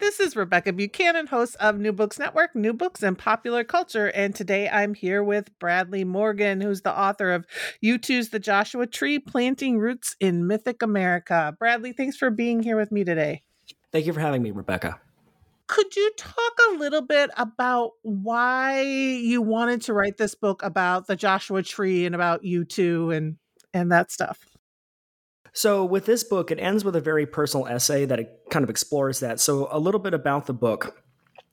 This is Rebecca Buchanan, host of New Books Network, New Books and Popular Culture. And today I'm here with Bradley Morgan, who's the author of U2's The Joshua Tree Planting Roots in Mythic America. Bradley, thanks for being here with me today. Thank you for having me, Rebecca. Could you talk a little bit about why you wanted to write this book about the Joshua Tree and about U2 and and that stuff? So, with this book, it ends with a very personal essay that kind of explores that. So, a little bit about the book.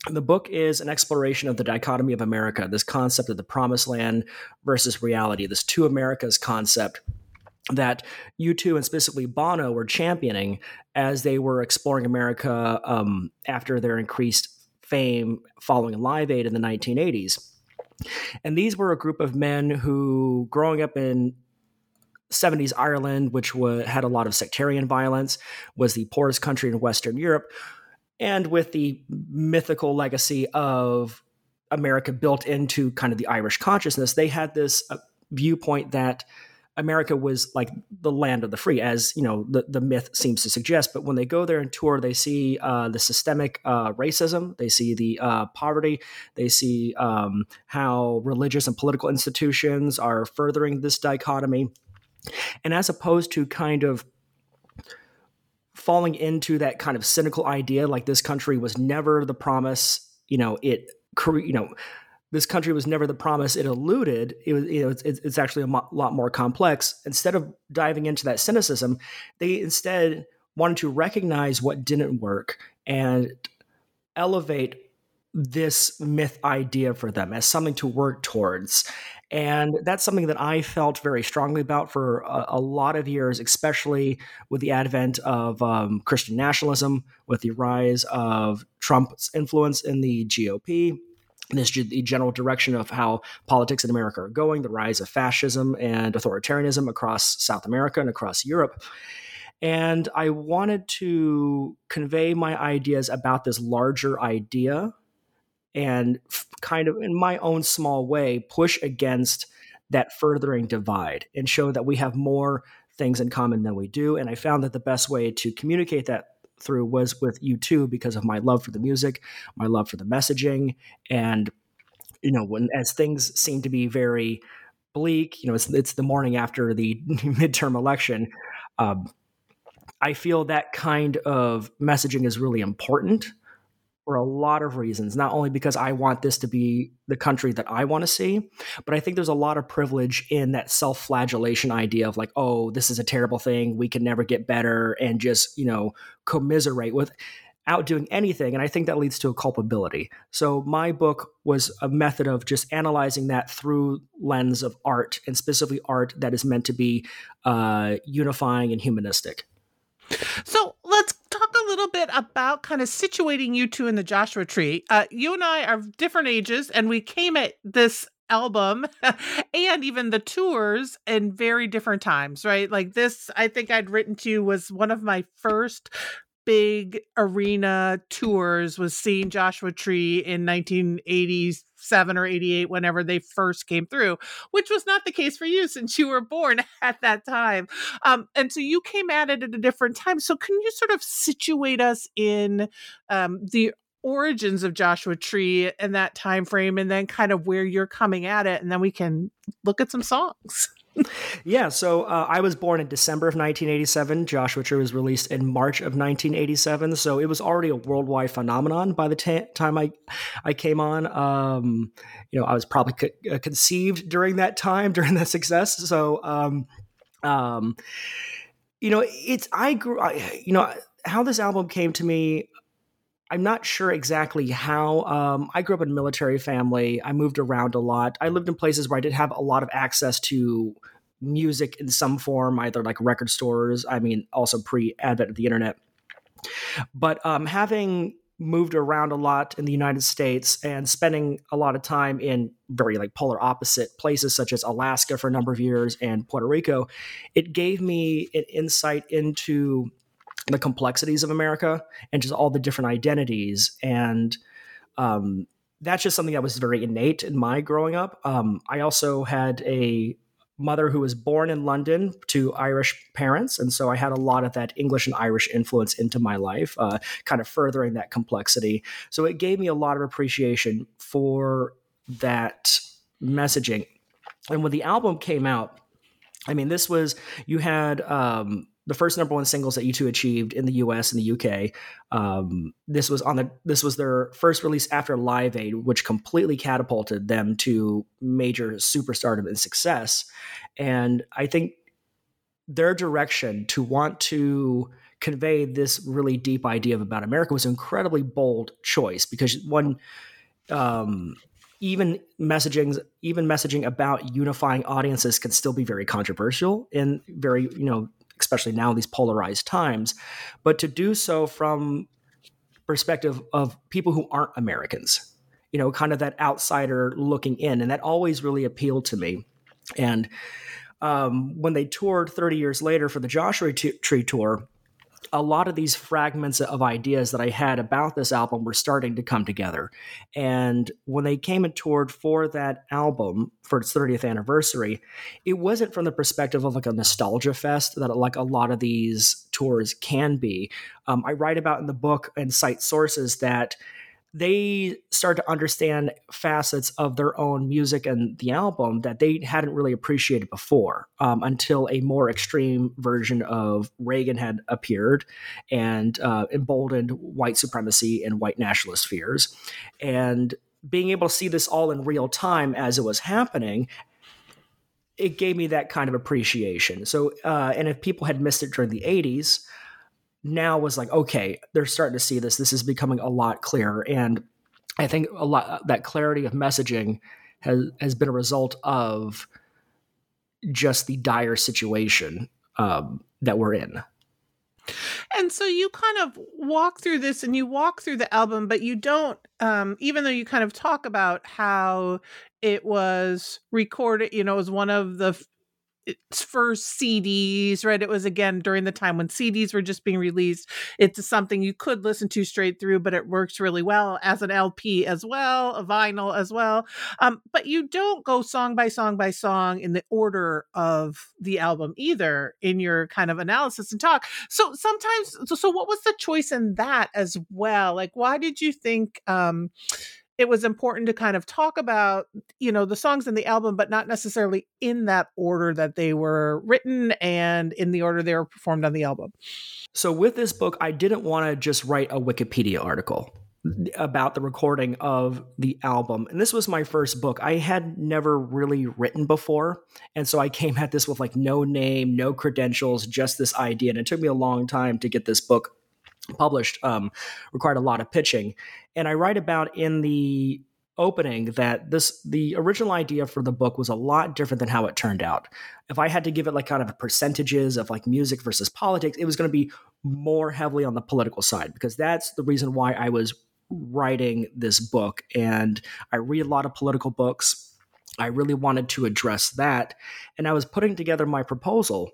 The book is an exploration of the dichotomy of America, this concept of the promised land versus reality, this two Americas concept that U2 and specifically Bono were championing as they were exploring America um, after their increased fame following Live Aid in the 1980s. And these were a group of men who, growing up in 70s Ireland, which had a lot of sectarian violence, was the poorest country in Western Europe, and with the mythical legacy of America built into kind of the Irish consciousness, they had this uh, viewpoint that America was like the land of the free, as you know the, the myth seems to suggest. But when they go there and tour, they see uh, the systemic uh, racism, they see the uh, poverty, they see um, how religious and political institutions are furthering this dichotomy. And as opposed to kind of falling into that kind of cynical idea, like this country was never the promise, you know, it, you know, this country was never the promise it eluded. It was, you know, it's, it's actually a mo- lot more complex. Instead of diving into that cynicism, they instead wanted to recognize what didn't work and elevate this myth idea for them as something to work towards and that's something that I felt very strongly about for a, a lot of years, especially with the advent of um, Christian nationalism, with the rise of Trump's influence in the GOP, this the general direction of how politics in America are going, the rise of fascism and authoritarianism across South America and across Europe. And I wanted to convey my ideas about this larger idea and kind of in my own small way push against that furthering divide and show that we have more things in common than we do. And i found that the best way to communicate that through was with U2 because of my love for the music my love for the messaging and you know when as things seem to be very bleak you know it's, it's the morning after the midterm election um, i feel that kind of messaging is really important for a lot of reasons, not only because I want this to be the country that I want to see, but I think there's a lot of privilege in that self flagellation idea of like, oh, this is a terrible thing. We can never get better and just, you know, commiserate without doing anything. And I think that leads to a culpability. So my book was a method of just analyzing that through lens of art and specifically art that is meant to be uh, unifying and humanistic. So let's talk little bit about kind of situating U2 in the Joshua Tree. Uh, you and I are different ages, and we came at this album and even the tours in very different times, right? Like this, I think I'd written to you was one of my first big arena tours was seeing Joshua Tree in 1987 or 88 whenever they first came through, which was not the case for you since you were born at that time. Um, and so you came at it at a different time. So can you sort of situate us in um, the origins of Joshua Tree and that time frame and then kind of where you're coming at it and then we can look at some songs. Yeah, so uh, I was born in December of 1987. Joshua Tree was released in March of 1987, so it was already a worldwide phenomenon by the t- time I I came on. Um, you know, I was probably co- uh, conceived during that time, during that success. So, um, um, you know, it's I grew. I, you know how this album came to me. I'm not sure exactly how. Um, I grew up in a military family. I moved around a lot. I lived in places where I did have a lot of access to music in some form, either like record stores. I mean, also pre advent of the internet. But um, having moved around a lot in the United States and spending a lot of time in very like polar opposite places such as Alaska for a number of years and Puerto Rico, it gave me an insight into the complexities of America and just all the different identities. And um, that's just something that was very innate in my growing up. Um, I also had a mother who was born in London to Irish parents. And so I had a lot of that English and Irish influence into my life, uh, kind of furthering that complexity. So it gave me a lot of appreciation for that messaging. And when the album came out, I mean, this was, you had, um, the first number one singles that U2 achieved in the US and the UK. Um, this was on the this was their first release after Live Aid, which completely catapulted them to major superstardom and success. And I think their direction to want to convey this really deep idea of about America was an incredibly bold choice because one um, even messaging even messaging about unifying audiences can still be very controversial and very you know especially now in these polarized times, but to do so from perspective of people who aren't Americans, you know, kind of that outsider looking in, and that always really appealed to me. And um, when they toured 30 years later for the Joshua Tree tour, a lot of these fragments of ideas that I had about this album were starting to come together. And when they came and toured for that album for its 30th anniversary, it wasn't from the perspective of like a nostalgia fest that like a lot of these tours can be. Um, I write about in the book and cite sources that they start to understand facets of their own music and the album that they hadn't really appreciated before um, until a more extreme version of Reagan had appeared and uh, emboldened white supremacy and white nationalist fears. And being able to see this all in real time as it was happening it gave me that kind of appreciation. So, uh, and if people had missed it during the 80s, now was like, okay, they're starting to see this. This is becoming a lot clearer. And I think a lot that clarity of messaging has has been a result of just the dire situation um, that we're in. And so you kind of walk through this and you walk through the album, but you don't, um, even though you kind of talk about how it was recorded, you know, it was one of the its first CDs, right? It was again during the time when CDs were just being released. It's something you could listen to straight through, but it works really well as an LP as well, a vinyl as well. Um, but you don't go song by song by song in the order of the album either in your kind of analysis and talk. So sometimes, so, so what was the choice in that as well? Like, why did you think? Um, it was important to kind of talk about you know the songs in the album but not necessarily in that order that they were written and in the order they were performed on the album. So with this book i didn't want to just write a wikipedia article about the recording of the album and this was my first book. I had never really written before and so i came at this with like no name no credentials just this idea and it took me a long time to get this book published um, required a lot of pitching. And i write about in the opening that this the original idea for the book was a lot different than how it turned out. If i had to give it like kind of percentages of like music versus politics it was going to be more heavily on the political side because that's the reason why i was writing this book. And i read a lot of political books. I really wanted to address that. And i was putting together my proposal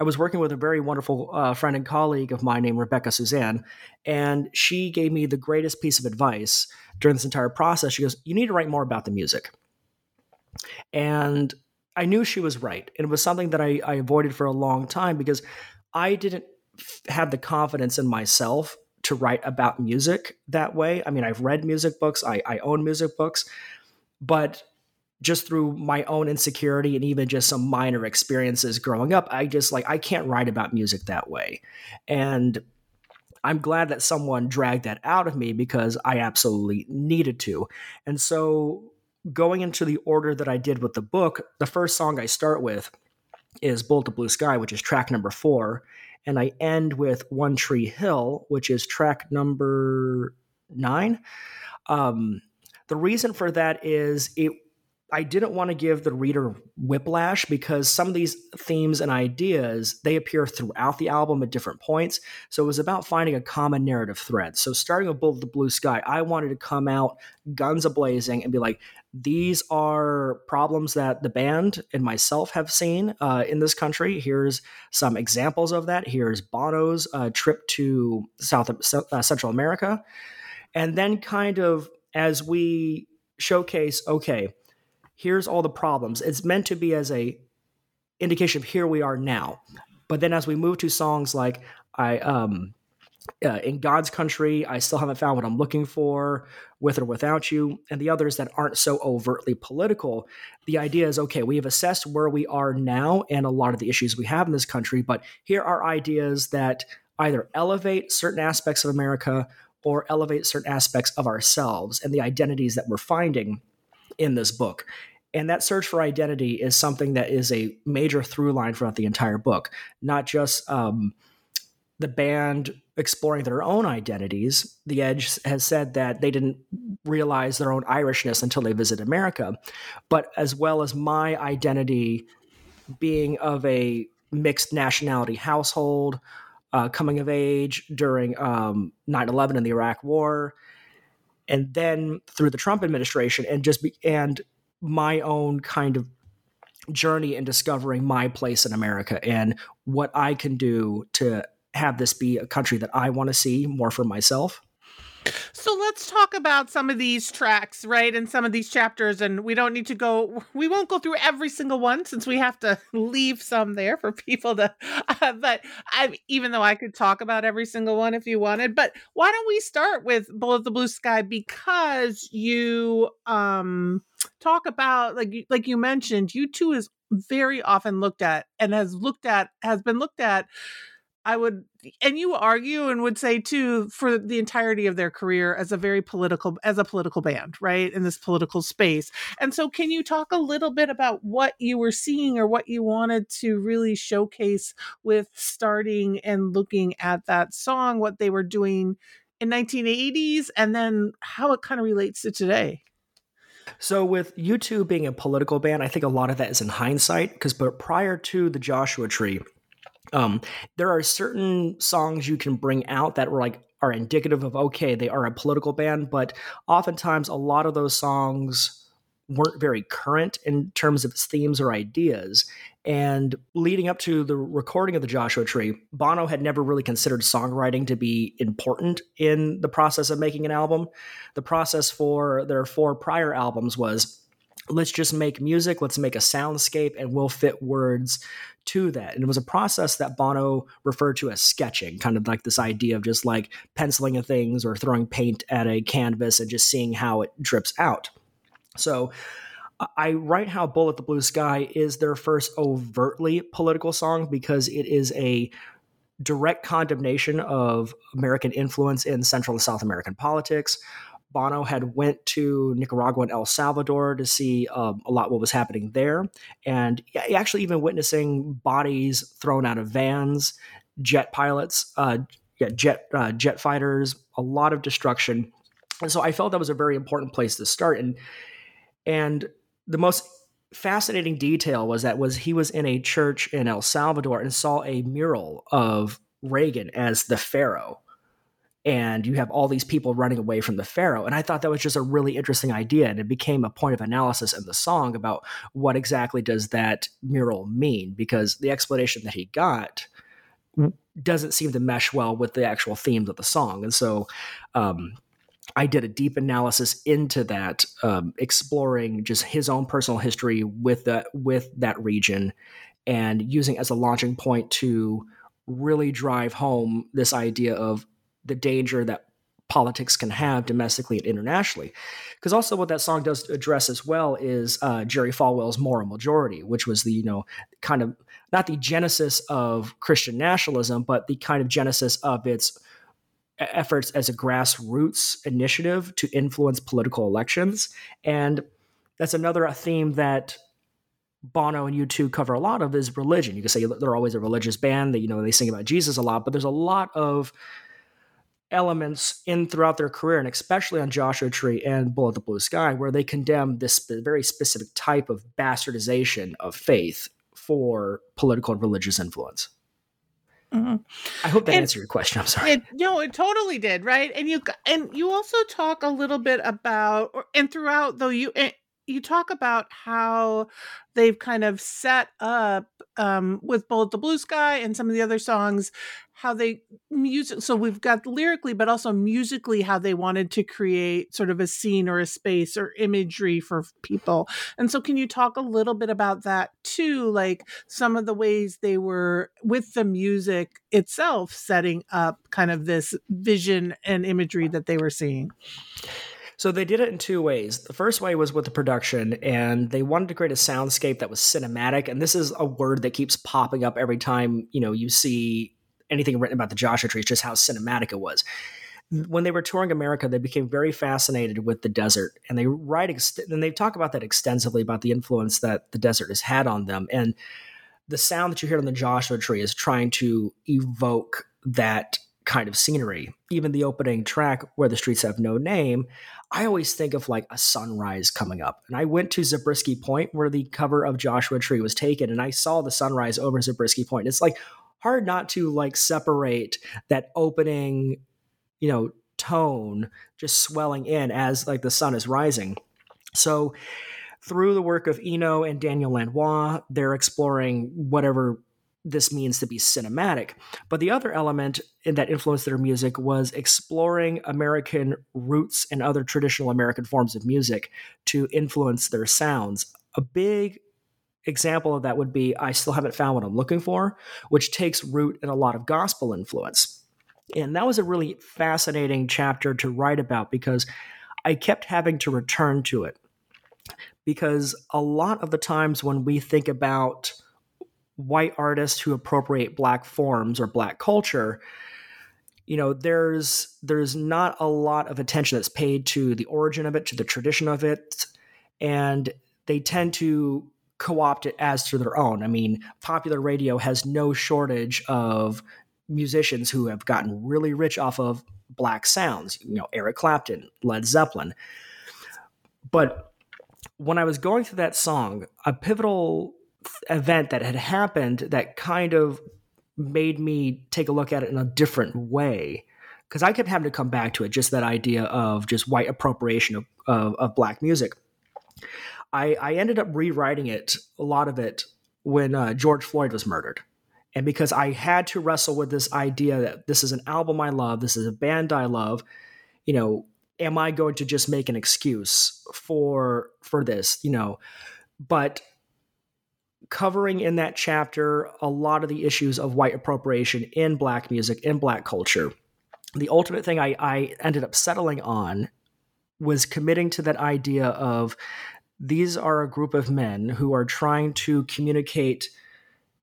I was working with a very wonderful uh, friend and colleague of mine named Rebecca Suzanne, and she gave me the greatest piece of advice during this entire process. She goes, You need to write more about the music. And I knew she was right. And it was something that I, I avoided for a long time because I didn't have the confidence in myself to write about music that way. I mean, I've read music books, I, I own music books, but just through my own insecurity and even just some minor experiences growing up, I just like I can't write about music that way. And I'm glad that someone dragged that out of me because I absolutely needed to. And so going into the order that I did with the book, the first song I start with is Bullet the Blue Sky, which is track number four. And I end with One Tree Hill, which is track number nine. Um, the reason for that is it I didn't want to give the reader whiplash because some of these themes and ideas they appear throughout the album at different points. So it was about finding a common narrative thread. So starting with Bullet the Blue Sky, I wanted to come out guns a blazing and be like, these are problems that the band and myself have seen uh, in this country. Here's some examples of that. Here's Bono's uh, trip to South uh, Central America, and then kind of as we showcase, okay here's all the problems. It's meant to be as a indication of here we are now. But then as we move to songs like I um uh, in God's country, I still haven't found what I'm looking for, with or without you, and the others that aren't so overtly political. The idea is okay, we have assessed where we are now and a lot of the issues we have in this country, but here are ideas that either elevate certain aspects of America or elevate certain aspects of ourselves and the identities that we're finding in this book. And that search for identity is something that is a major through line throughout the entire book, not just um, the band exploring their own identities. The Edge has said that they didn't realize their own Irishness until they visit America, but as well as my identity being of a mixed nationality household, uh, coming of age during um, 9 11 and the Iraq War, and then through the Trump administration, and just be, and my own kind of journey in discovering my place in America and what I can do to have this be a country that I want to see more for myself. So let's talk about some of these tracks, right? And some of these chapters. And we don't need to go, we won't go through every single one since we have to leave some there for people to, uh, but I, even though I could talk about every single one if you wanted, but why don't we start with Bullet the Blue Sky? Because you, um, talk about like like you mentioned U2 is very often looked at and has looked at has been looked at I would, and you argue and would say too, for the entirety of their career as a very political, as a political band, right, in this political space. And so, can you talk a little bit about what you were seeing or what you wanted to really showcase with starting and looking at that song, what they were doing in 1980s, and then how it kind of relates to today? So with U2 being a political band, I think a lot of that is in hindsight because but prior to the Joshua Tree, um, there are certain songs you can bring out that were like are indicative of okay, they are a political band, but oftentimes a lot of those songs weren't very current in terms of its themes or ideas. And leading up to the recording of the Joshua Tree, Bono had never really considered songwriting to be important in the process of making an album. The process for their four prior albums was let's just make music, let's make a soundscape, and we'll fit words to that. And it was a process that Bono referred to as sketching, kind of like this idea of just like penciling things or throwing paint at a canvas and just seeing how it drips out. So I write how Bullet the Blue Sky is their first overtly political song because it is a direct condemnation of American influence in Central and South American politics. Bono had went to Nicaragua and El Salvador to see um, a lot what was happening there, and actually even witnessing bodies thrown out of vans, jet pilots, uh, yeah, jet uh, jet fighters, a lot of destruction. And so I felt that was a very important place to start. And and the most fascinating detail was that was he was in a church in El Salvador and saw a mural of Reagan as the pharaoh and you have all these people running away from the pharaoh. And i thought that was just a really interesting idea and it became a point of analysis in the song about what exactly does that mural mean because the explanation that he got doesn't seem to mesh well with the actual themes of the song. And so um, I did a deep analysis into that, um, exploring just his own personal history with that with that region, and using as a launching point to really drive home this idea of the danger that politics can have domestically and internationally. Because also what that song does address as well is uh, Jerry Falwell's moral majority, which was the you know kind of not the genesis of Christian nationalism, but the kind of genesis of its efforts as a grassroots initiative to influence political elections. And that's another theme that Bono and U2 cover a lot of is religion. You can say they're always a religious band that you know they sing about Jesus a lot, but there's a lot of elements in throughout their career, and especially on Joshua Tree and Bullet the Blue Sky, where they condemn this very specific type of bastardization of faith for political and religious influence. Mm-hmm. I hope that and answered your question. I'm sorry. It, no, it totally did, right? And you and you also talk a little bit about, and throughout though you you talk about how they've kind of set up um, with Bullet the Blue Sky and some of the other songs how they music so we've got lyrically but also musically how they wanted to create sort of a scene or a space or imagery for people. And so can you talk a little bit about that too like some of the ways they were with the music itself setting up kind of this vision and imagery that they were seeing so they did it in two ways. The first way was with the production, and they wanted to create a soundscape that was cinematic. And this is a word that keeps popping up every time you know you see anything written about the Joshua Tree. It's just how cinematic it was. When they were touring America, they became very fascinated with the desert, and they write ex- and they talk about that extensively about the influence that the desert has had on them. And the sound that you hear on the Joshua Tree is trying to evoke that kind of scenery. Even the opening track, Where the Streets Have No Name, I always think of like a sunrise coming up. And I went to Zabriskie Point where the cover of Joshua Tree was taken, and I saw the sunrise over Zabriskie Point. It's like hard not to like separate that opening, you know, tone just swelling in as like the sun is rising. So through the work of Eno and Daniel Lanois, they're exploring whatever this means to be cinematic. But the other element that influenced their music was exploring American roots and other traditional American forms of music to influence their sounds. A big example of that would be I Still Haven't Found What I'm Looking For, which takes root in a lot of gospel influence. And that was a really fascinating chapter to write about because I kept having to return to it. Because a lot of the times when we think about white artists who appropriate black forms or black culture you know there's there's not a lot of attention that's paid to the origin of it to the tradition of it and they tend to co-opt it as to their own. I mean popular radio has no shortage of musicians who have gotten really rich off of black sounds you know eric clapton led zeppelin. But when i was going through that song a pivotal event that had happened that kind of made me take a look at it in a different way because I kept having to come back to it, just that idea of just white appropriation of, of, of black music. I, I, ended up rewriting it, a lot of it, when uh, George Floyd was murdered. And because I had to wrestle with this idea that this is an album I love, this is a band I love, you know, am I going to just make an excuse for for this, you know? But covering in that chapter a lot of the issues of white appropriation in black music, in black culture. The ultimate thing I, I ended up settling on was committing to that idea of these are a group of men who are trying to communicate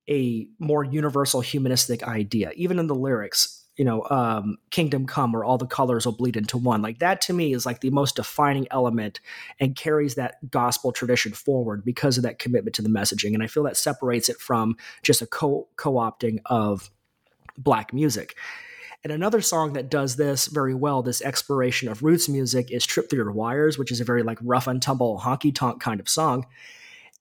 a more universal humanistic idea. Even in the lyrics, you know, um, Kingdom Come, where all the colors will bleed into one. Like that to me is like the most defining element and carries that gospel tradition forward because of that commitment to the messaging. And I feel that separates it from just a co opting of black music. And another song that does this very well, this exploration of roots music, is Trip Through Your Wires, which is a very like rough and tumble honky tonk kind of song.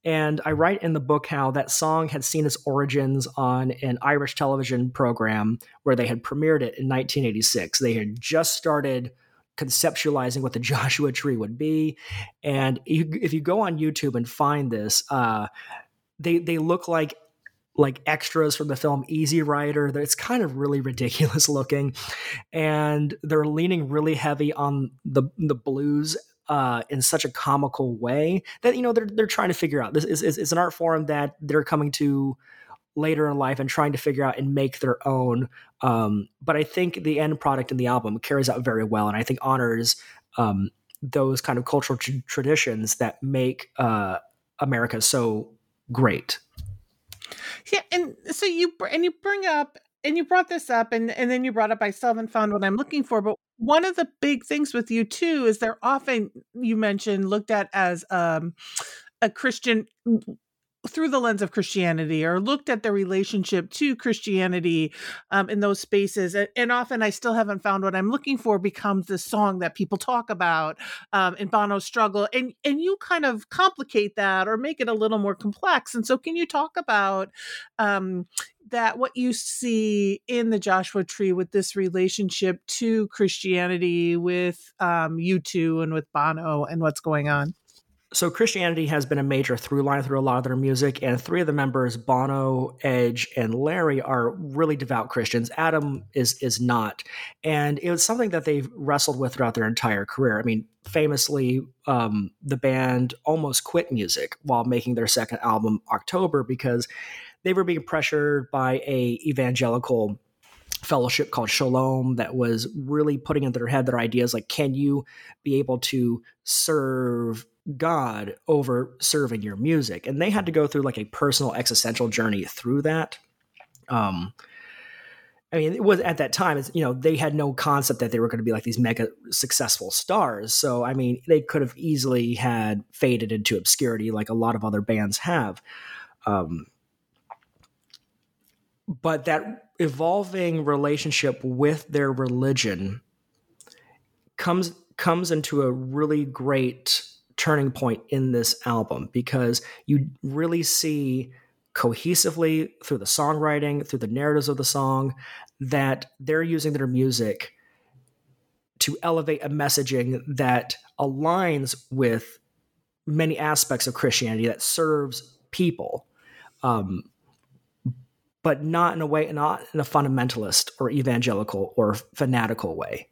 And I write in the book how that song had seen its origins on an Irish television program where they had premiered it in 1986. They had just started conceptualizing what the Joshua Tree would be. And if you go on YouTube and find this, uh, they they look like like extras from the film Easy Rider. It's kind of really ridiculous looking, and they're leaning really heavy on the the blues uh, in such a comical way that you know they're they're trying to figure out. This is, is, is an art form that they're coming to later in life and trying to figure out and make their own. Um, but I think the end product in the album carries out very well, and I think honors um, those kind of cultural tr- traditions that make uh, America so great. Yeah, and so you and you bring up and you brought this up and and then you brought up I still haven't found what I'm looking for, but one of the big things with U2 is they're often you mentioned looked at as um a Christian through the lens of Christianity or looked at their relationship to Christianity um, in those spaces. And, and, often I still haven't found what I'm looking for becomes the song that people talk about um, in Bono's struggle. And, and you kind of complicate that or make it a little more complex. And so can you talk about um, that, what you see in the Joshua Tree with this relationship to Christianity with um, U2 and with Bono and what's going on? So Christianity has been a major through line through a lot of their music, and three of the members, Bono, Edge, and Larry, are really devout Christians. Adam is is not, and it was something that they've wrestled with throughout their entire career. I mean, famously, um, the band almost quit music while making their second album, October, because they were being pressured by a evangelical fellowship called Shalom that was really putting into their head their ideas like, can you be able to serve God over serving your music. And they had to go through like a personal existential journey through that. Um, I mean, it was at that time, it's, you know, they had no concept that they were going to be like these mega successful stars. So, I mean, they could have easily had faded into obscurity like a lot of other bands have. Um, but that evolving relationship with their religion comes comes into a really great turning point in this album because you really see cohesively through the songwriting, through the narratives of the song, that they're using their music to elevate a messaging that aligns with many aspects of Christianity that serves people, um, but not in a way, not in a fundamentalist or evangelical or fanatical way.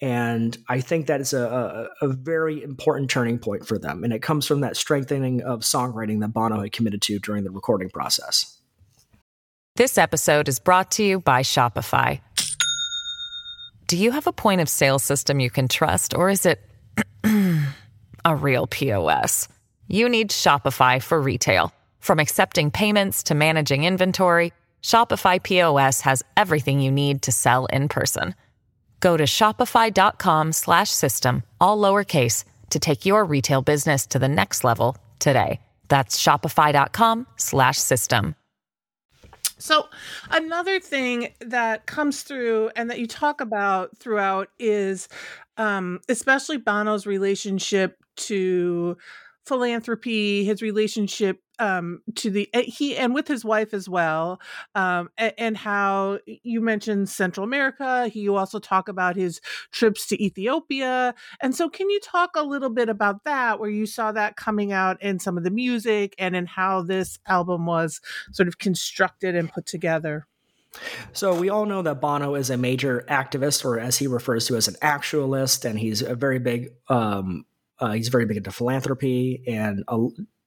And I think that is a, a, a, very important turning point for them. And it comes from that strengthening of songwriting that Bono had committed to during the recording process. This episode is brought to you by Shopify. Do you have a point of sale system you can trust, or is it a real POS? You need Shopify for retail. From accepting payments to managing inventory, Shopify POS has everything you need to sell in person. Go to shopify.com slash system, all lowercase, to take your retail business to the next level today. That's shopify.com slash system. So, another thing that comes through and that you talk about throughout is um, especially Bono's relationship to philanthropy, his relationship um, to the eh, he and with his wife as well, um, and, and, how you mentioned Central America. He, you also talk about his trips to Ethiopia, and so can you talk a little bit about that, where you saw that coming out in some of the music and in how this album was sort of constructed and put together? So we all know that Bono is a major activist, or as he refers to as an actualist, and he's a very big. Um, uh, he's very big into philanthropy and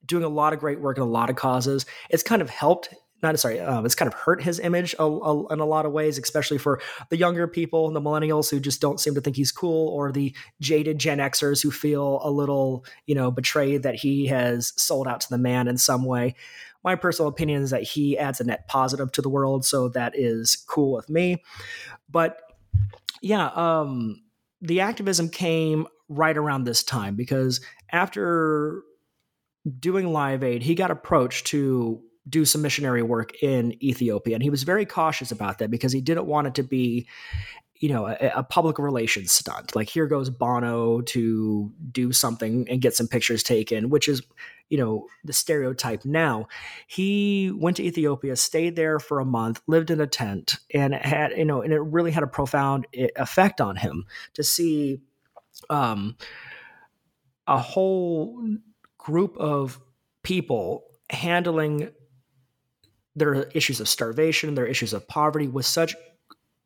doing a lot of great work in a lot of causes. It's kind of helped not sorry, um, it's kind of hurt his image a, a, in a lot of ways, especially for the younger people, the millennials who just don't seem to think he's cool, or the jaded Gen Xers who feel a little, you know, betrayed that he has sold out to the man in some way. My personal opinion is that he adds a net positive to the world, so that is cool with me. But yeah, um, the activism came right around this time because after doing Live Aid, he got approached to do some missionary work in Ethiopia. And he was very cautious about that because he didn't want it to be, you know, a, a, public relations stunt. Like here goes Bono to do something and get some pictures taken, which is, you know, the stereotype now. He went to Ethiopia, stayed there for a month, lived in a tent, and had, you know, and it really had a profound effect on him to see um, a whole group of people handling their issues of starvation, their issues of poverty with such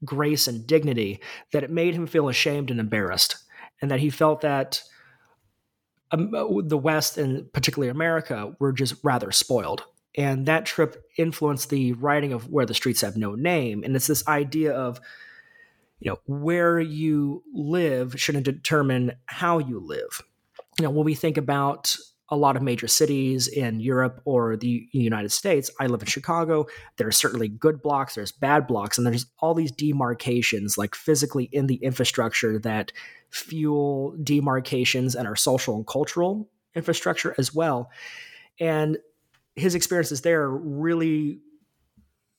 grace and dignity that it made him feel ashamed and embarrassed, and that he felt that um, the West and particularly America were just rather spoiled. and that trip influenced the writing of Where the Streets Have No Name. And it's this idea of, you know, where you live shouldn't determine how you live. You know, when we think about a lot of major cities in Europe or the United States. I live in Chicago. There are certainly good blocks, there's bad blocks, and there's all these demarcations, like physically in the infrastructure that fuel demarcations and our social and cultural infrastructure as well. And his experiences there really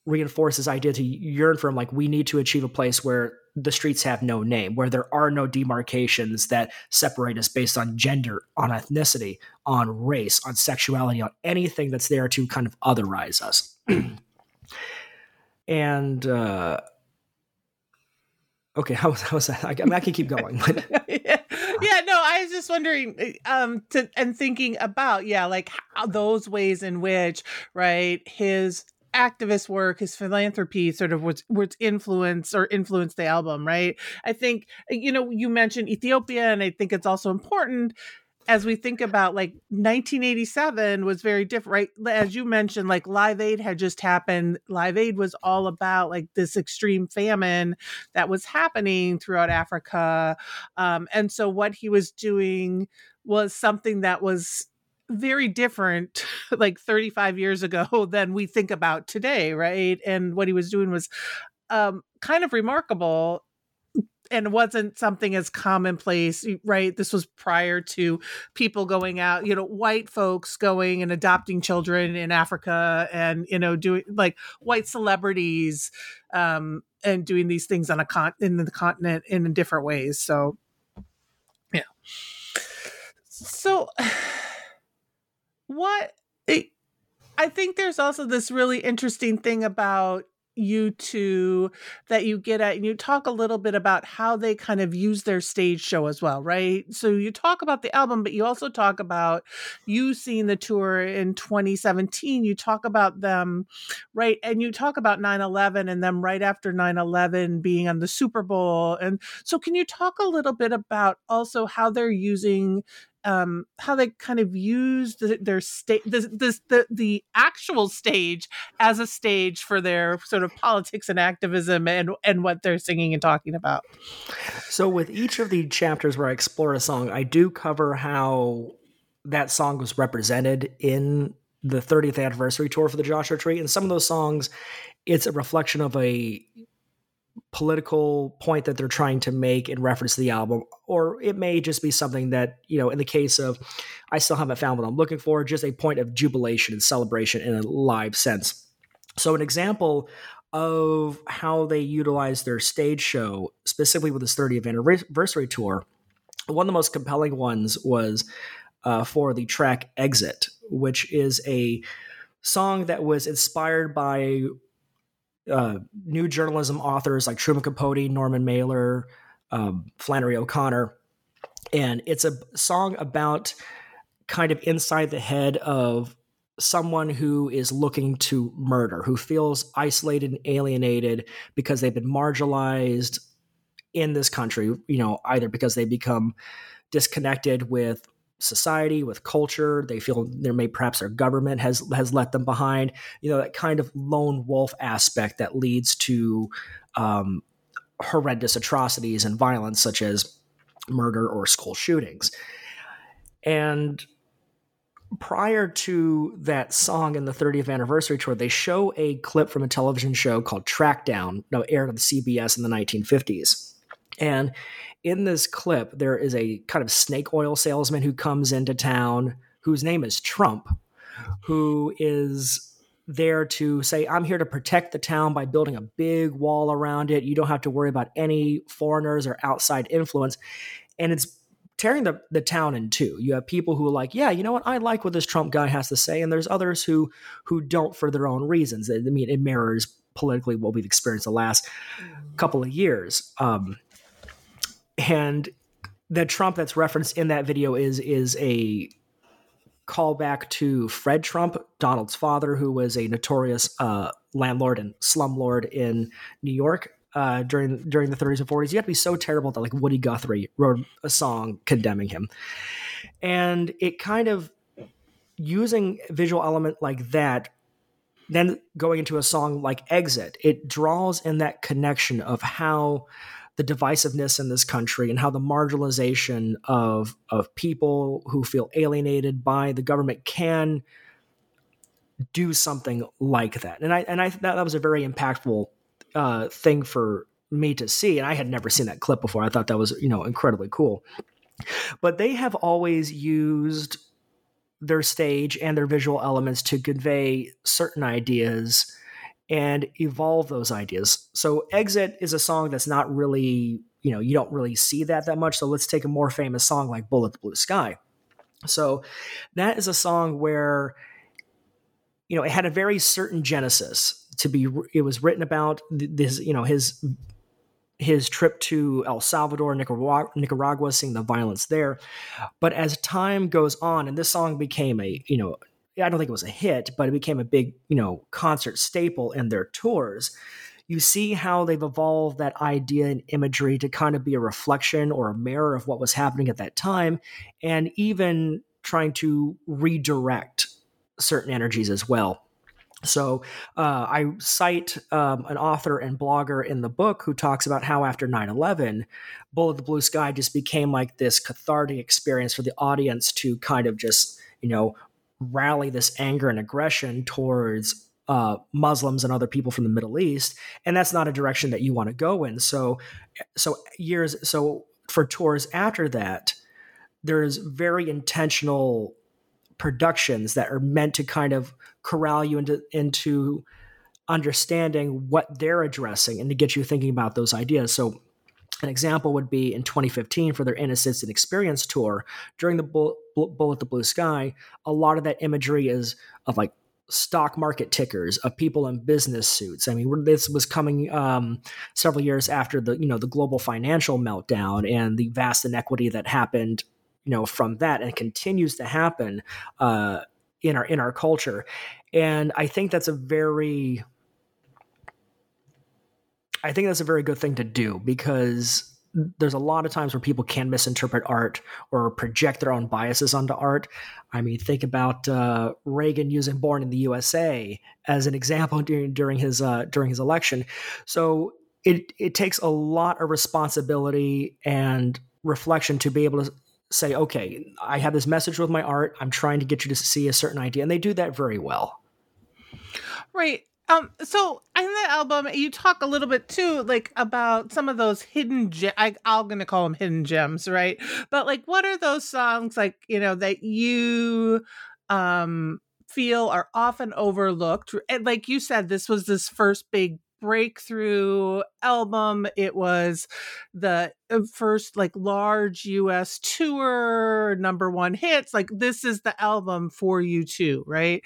reinforce his idea to yearn from like we need to achieve a place where the streets have no name, where there are no demarcations that separate us based on gender, on ethnicity, on race, on sexuality, on anything that's there to kind of otherize us. and uh, okay, how, how was that? I, I, mean, I can keep going. But... yeah. yeah, no, I was just wondering, um, to and thinking about, yeah, like how, those ways in which, right, his activist work, his philanthropy sort of was was influence or influenced the album, right? I think you know, you mentioned Ethiopia and I think it's also important as we think about like 1987 was very different right? As you mentioned like live aid had just happened. Live aid was all about like this extreme famine that was happening throughout africa. Um, and so what he was doing was something that was very different like 35 years ago than we think about today right? And what he was doing was um, kind of remarkable and wasn't something as commonplace right? This was prior to people going out you know white folks going and adopting children in africa and you know doing like white celebrities um and doing these things on a con in the continent in different ways so yeah. So what it, I think there's also this really interesting thing about U2 that you get at and you talk a little bit about how they kind of use their stage show as well right? So you talk about the album but you also talk about you seeing the tour in 2017 you talk about them right? And you talk about 9-11 and them right after 9-11 being on the super bowl. And so can you talk a little bit about also how they're using um, how they kind of use the, their state, this, the the actual stage as a stage for their sort of politics and activism and and what they're singing and talking about. So, with each of the chapters where I explore a song, I do cover how that song was represented in the 30th anniversary tour for the Joshua Tree, and some of those songs, it's a reflection of a political point that they're trying to make in reference to the album, or it may just be something that, you know, in the case of I still haven't found what I'm looking for, just a point of jubilation and celebration in a live sense. So, an example of how they utilize their stage show, specifically with this 30th anniversary tour, one of the most compelling ones was uh, for the track Exit, which is a song that was inspired by uh, new journalism authors like Truman Capote, Norman Mailer, um, Flannery O'Connor. And it's a song about kind of inside the head of someone who is looking to murder, who feels isolated and alienated because they've been marginalized in this country, you know, either because they become disconnected with society, with culture. They feel there may perhaps their government has has let them behind. You know that kind of lone wolf aspect that leads to um, horrendous atrocities and violence, such as murder or school shootings. And prior to that song in the 30th anniversary tour, they show a clip from a television show called Trackdown, that aired on the CBS in the 1950s. And in this clip, there is a kind of snake oil salesman who comes into town whose name is Trump, who is there to say, I'm here to protect the town by building a big wall around it. You don't have to worry about any foreigners or outside influence. And it's tearing the, the town in two. You have people who are like, yeah, you know what? I like what this Trump guy has to say. And there's others who who don't for their own reasons. I mean, it mirrors politically what we've experienced the last couple of years. Um, and the Trump that's referenced in that video is is a callback to Fred Trump, Donald's father, who was a notorious uh, landlord and slumlord in New York uh, during during the 30s and 40s. You have to be so terrible that like Woody Guthrie wrote a song condemning him, and it kind of using visual element like that then going into a song like Exit, it draws in that connection of how the divisiveness in this country and how the marginalization of of people who feel alienated by the government can do something like that. And I and I that, that was a very impactful uh, thing for me to see. And I had never seen that clip before. I thought that was you know incredibly cool. But they have always used their stage and their visual elements to convey certain ideas and evolve those ideas. So Exit is a song that's not really, you know, you don't really see that that much. So let's take a more famous song like Bullet the Blue Sky. So that is a song where you know, it had a very certain genesis to be it was written about this, you know, his his trip to El Salvador, Nicaragua, Nicaragua, seeing the violence there. But as time goes on, and this song became a, you know, I don't think it was a hit, but it became a big, you know, concert staple in their tours. You see how they've evolved that idea and imagery to kind of be a reflection or a mirror of what was happening at that time, and even trying to redirect certain energies as well. So uh, I cite um, an author and blogger in the book who talks about how after 9-11, Bullet of the Blue Sky just became like this cathartic experience for the audience to kind of just, you know, rally this anger and aggression towards uh, Muslims and other people from the Middle East, and that's not a direction that you want to go in. So, so years so for tours after that, there's very intentional productions that are meant to kind of corral you into into understanding what they're addressing and to get you thinking about those ideas. So an example would be in 2015 for their Innocence and Experience tour during the Bullet the Blue Sky. A lot of that imagery is of like stock market tickers of people in business suits. I mean, this was coming um, several years after the you know the global financial meltdown and the vast inequity that happened you know from that and continues to happen uh, in our in our culture and i think that's a very i think that's a very good thing to do because there's a lot of times where people can misinterpret art or project their own biases onto art. I mean, think about uh, Reagan using "Born in the USA" as an example during, during his uh, during his election. So it it takes a lot of responsibility and reflection to be able to say, okay, I have this message with my art. I'm trying to get you to see a certain idea. And they do that very well. Right. Um, so in the album, you talk a little bit too, like about some of those hidden. Ge- I, I'm going to call them hidden gems, right? But like, what are those songs like? You know that you um feel are often overlooked. And like you said, this was this first big breakthrough album. It was the uh, first like large US tour, number one hits. Like this is the album for U2, right?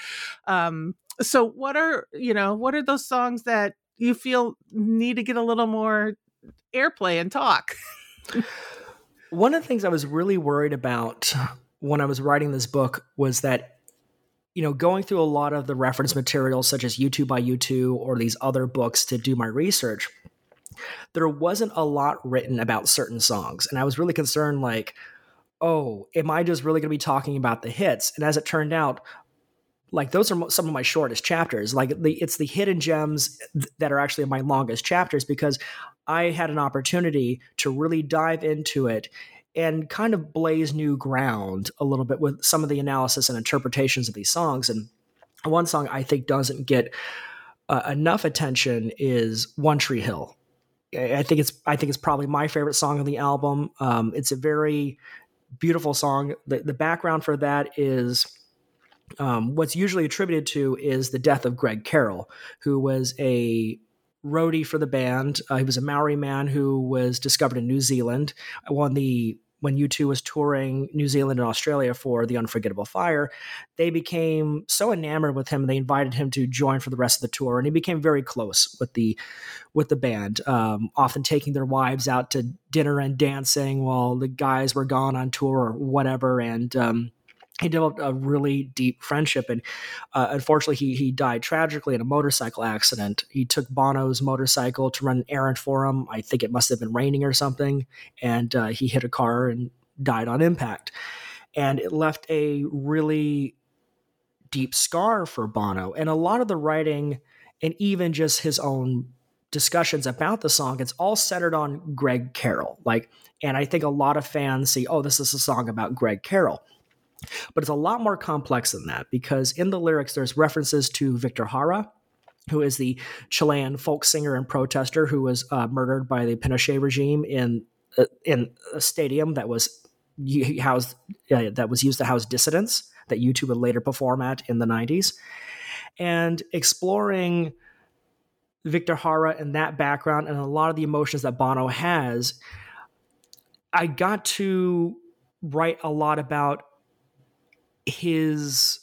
Um so what are, you know, what are those songs that you feel need to get a little more airplay and talk? One of the things I was really worried about when I was writing this book was that you know, going through a lot of the reference materials, such as U2 by U2 or these other books to do my research, there wasn't a lot written about certain songs. And I was really concerned, like, oh, am I just really going to be talking about the hits? And as it turned out, like those are some of my shortest chapters. Like the, it's the hidden gems that are actually my longest chapters because I had an opportunity to really dive into it and kind of blaze new ground a little bit with some of the analysis and interpretations of these songs. And one song I think doesn't get uh, enough attention is One Tree Hill. I think it's I think it's probably my favorite song on the album. Um, it's a very beautiful song. The, the background for that is um, what's usually attributed to is the death of Greg Carroll, who was a roadie for the band. Uh, he was a Maori man who was discovered in New Zealand. When the when U2 was touring New Zealand and Australia for The Unforgettable Fire, they became so enamored with him they invited him to join for the rest of the tour, and he became very close with the with the band. Um, often taking their wives out to dinner and dancing while the guys were gone on tour or whatever, and um, he developed a really deep friendship and uh, unfortunately he, he died tragically in a motorcycle accident he took bono's motorcycle to run an errand for him i think it must have been raining or something and uh, he hit a car and died on impact and it left a really deep scar for Bono. And a lot of the writing and even just his own discussions about the song, it's all centered on Greg Carroll. Like, and I think a lot of fans see, oh, this is a song about Greg Carroll. But it's a lot more complex than that because in the lyrics, there's references to Victor Jara, who is the Chilean folk singer and protester who was uh, murdered by the Pinochet regime in uh, in a stadium that was housed uh, that was used to house dissidents that U2 would later perform at in the 90s, and exploring Victor Jara and that background and a lot of the emotions that Bono has. I got to write a lot about his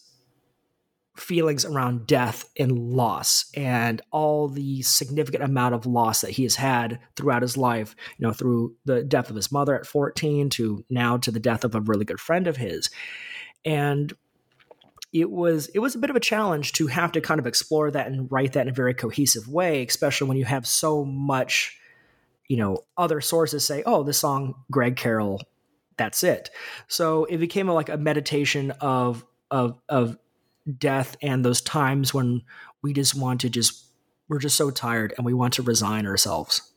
feelings around death and loss and all the significant amount of loss that he has had throughout his life, you know, through the death of his mother at 14 to now to the death of a really good friend of his. And it was it was a bit of a challenge to have to kind of explore that and write that in a very cohesive way, especially when you have so much, you know, other sources say, "Oh, this song Greg Carroll, that's it." So it became a, like a meditation of of of death and those times when we just want to just we're just so tired and we want to resign ourselves.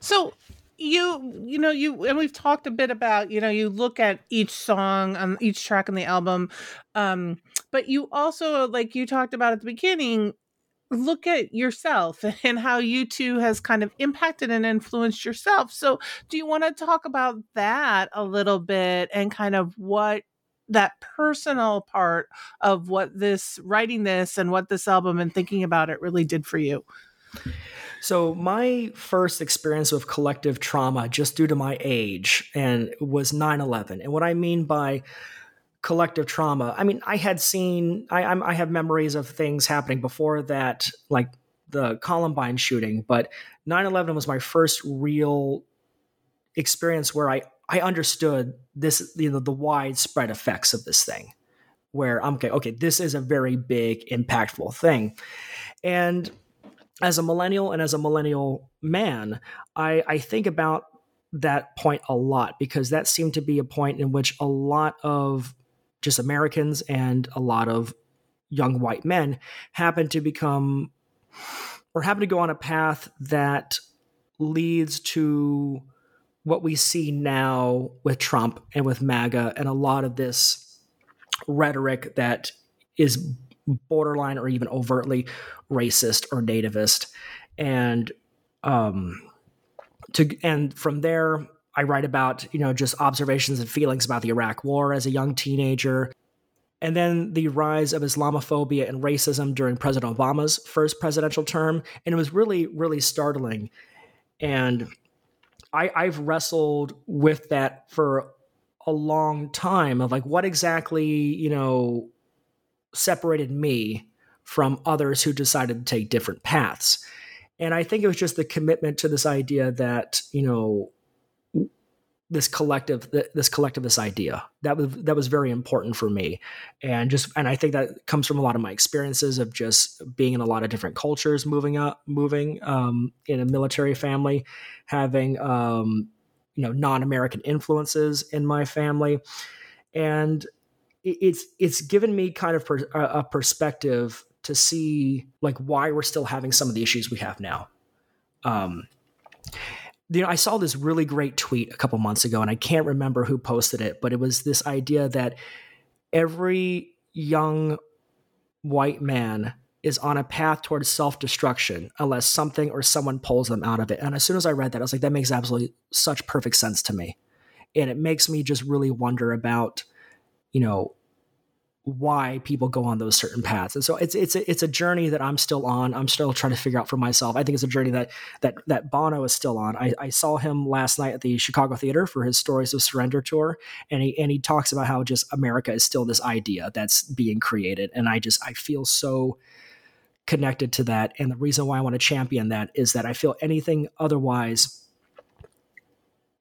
So you you know you and we've talked a bit about you know you look at each song on each track on the album um but you also like you talked about at the beginning look at yourself and how U2 has kind of impacted and influenced yourself. So do you want to talk about that a little bit and kind of what that personal part of what this writing this and what this album and thinking about it really did for you? So my first experience with collective trauma just due to my age and was 9-11 and what i mean by collective trauma i mean i had seen i i have memories of things happening before that like the columbine shooting but 9-11 was my first real experience where i I understood this, you know, the widespread effects of this thing, where I'm okay, okay, this is a very big, impactful thing. And as a millennial and as a millennial man, I, I think about that point a lot because that seemed to be a point in which a lot of just Americans and a lot of young white men happen to become or happen to go on a path that leads to what we see now with Trump and with MAGA and a lot of this rhetoric that is borderline or even overtly racist or nativist. And um to and from there I write about you know just observations and feelings about the Iraq war as a young teenager and then the rise of Islamophobia and racism during President Obama's first presidential term and it was really really startling and I, I've wrestled with that for a long time of like what exactly, you know, separated me from others who decided to take different paths. And I think it was just the commitment to this idea that, you know, this collective this collective this idea. That was that was very important for me. And just and i think that comes from a lot of my experiences of just being in a lot of different cultures moving up moving um, in a military family having um, you know non-american influences in my family. And it's it's given me kind of per, a perspective to see like why we're still having some of the issues we have now. Um, you know, I saw this really great tweet a couple months ago, and I can't remember who posted it, but it was this idea that every young white man is on a path towards self destruction unless something or someone pulls them out of it. And as soon as I read that, I was like, that makes absolutely such perfect sense to me. And it makes me just really wonder about, you know, why people go on those certain paths. And so it's it's a, it's a journey that I'm still on. I'm still trying to figure out for myself. I think it's a journey that that that Bono is still on. I, I saw him last night at the Chicago Theater for his Stories of Surrender tour, and he and he talks about how just America is still this idea that's being created, and I just I feel so connected to that. And the reason why I want to champion that is that I feel anything otherwise,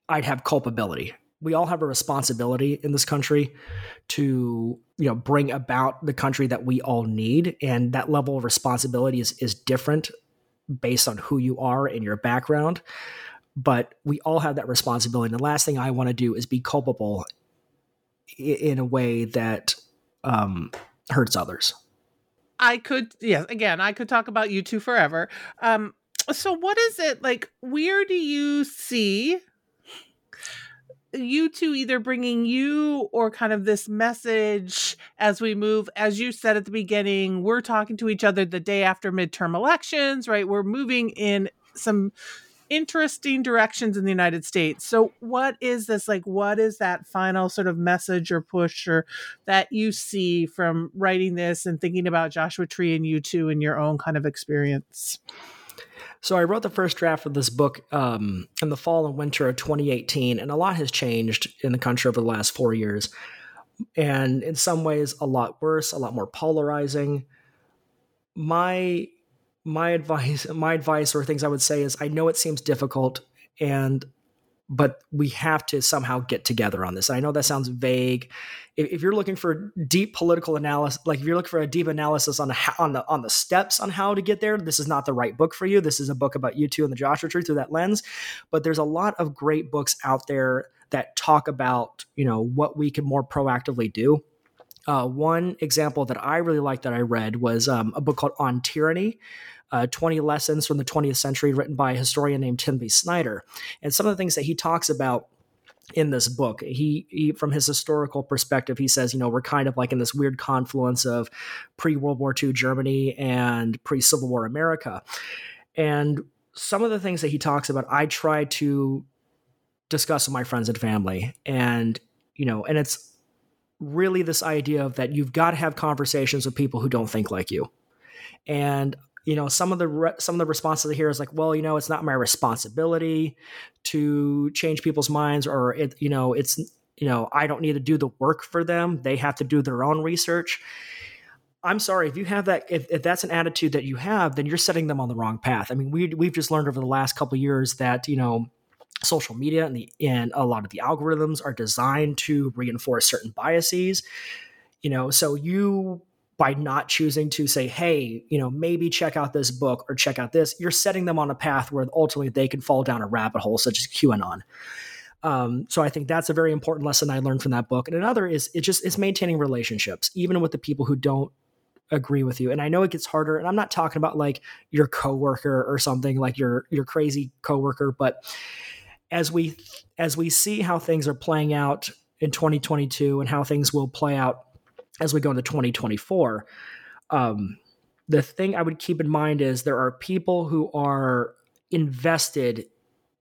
I'd have culpability we all have a responsibility in this country to you know bring about the country that we all need and that level of responsibility is is different based on who you are and your background but we all have that responsibility and the last thing i want to do is be culpable in a way that um, hurts others. I could, yes, again, I could talk about U2 forever. Um, so what is it like? Where do you see U2 either bringing you or kind of this message as we move as you said at the beginning we're talking to each other the day after midterm elections right we're moving in some interesting directions in the United States. So what is this like what is that final sort of message or push or that you see from writing this and thinking about Joshua Tree and U2 and your own kind of experience? So I wrote the first draft of this book um, in the fall and winter of 2018, and a lot has changed in the country over the last four years. And in some ways, a lot worse, a lot more polarizing. My my advice, my advice, or things I would say is, I know it seems difficult, and but we have to somehow get together on this. I know that sounds vague. If, if, you're looking for deep political analysis, like if you're looking for a deep analysis on the on the on the steps on how to get there, this is not the right book for you. This is a book about U2 and the Joshua Tree through that lens. But there's a lot of great books out there that talk about you know what we can more proactively do. Uh, one example that I really liked that I read was um, a book called On Tyranny uh, 20 Lessons from the 20th Century, written by a historian named Timothy Snyder. And some of the things that he talks about in this book. He, he, from his historical perspective, he says, you know, we're kind of like in this weird confluence of pre World War II Germany and pre Civil War America. And some of the things that he talks about, I try to discuss with my friends and family. And, you know, and it's really this idea of that you've got to have conversations with people who don't think like you. And you know some of the re- some of the responses I hear is like, well, you know, it's not my responsibility to change people's minds, or it, you know, it's you know, I don't need to do the work for them. They have to do their own research. I'm sorry if you have that. If, if that's an attitude that you have, then you're setting them on the wrong path. I mean, we we've just learned over the last couple years that you know social media and the and a lot of the algorithms are designed to reinforce certain biases you know so you by not choosing to say, hey, you know, maybe check out this book or check out this, you're setting them on a path where ultimately they can fall down a rabbit hole, such as QAnon. Um, so I think that's a very important lesson I learned from that book. And another is it just it's maintaining relationships, even with the people who don't agree with you. And I know it gets harder. And I'm not talking about like your coworker or something like your your crazy coworker, but as we as we see how things are playing out in 2022 and how things will play out as we go into 2024. Um, the thing I would keep in mind is there are people who are invested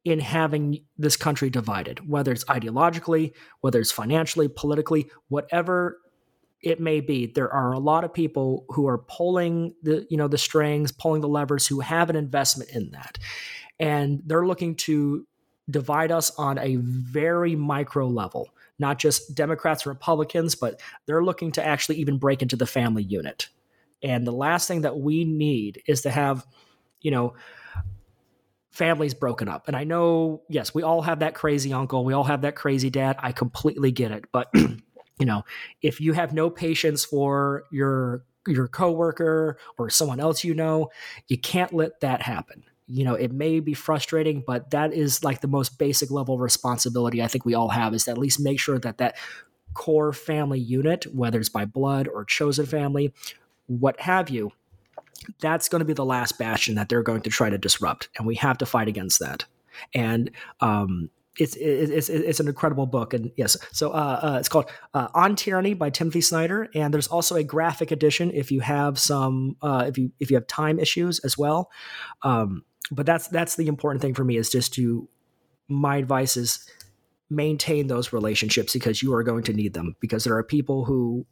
in having this country divided, whether it's ideologically, whether it's financially, politically, whatever it may be. There are a lot of people who are pulling the you know the strings, pulling the levers, who have an investment in that, and they're looking to divide us on a very micro level not just Democrats Republicans, but they're looking to actually even break into the family unit. And the last thing that we need is to have, you know, families broken up. And I know, yes, we all have that crazy uncle, we all have that crazy dad. I completely get it. But, you know, if you have no patience for your your coworker or someone else you know, you can't let that happen you know it may be frustrating but that is like the most basic level of responsibility i think we all have is to at least make sure that that core family unit whether it's by blood or chosen family what have you that's going to be the last bastion that they're going to try to disrupt and we have to fight against that. And um, it's, it's it's an incredible book and yes so uh, uh, it's called uh, on tyranny by timothy snyder and there's also a graphic edition if you have some uh, if you if you have time issues as well. Um, but that's that's the important thing for me is just to my advice is maintain those relationships because you are going to need them because there are people who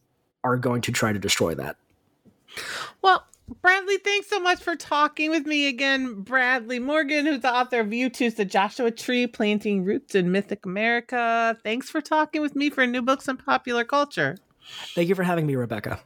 are going to try to destroy that. Well, Bradley, thanks so much for talking with me again. Bradley Morgan, who's the author of U2's The Joshua Tree Planting Roots in Mythic America. Thanks for talking with me for New Books in Popular Culture. Thank you for having me, Rebecca.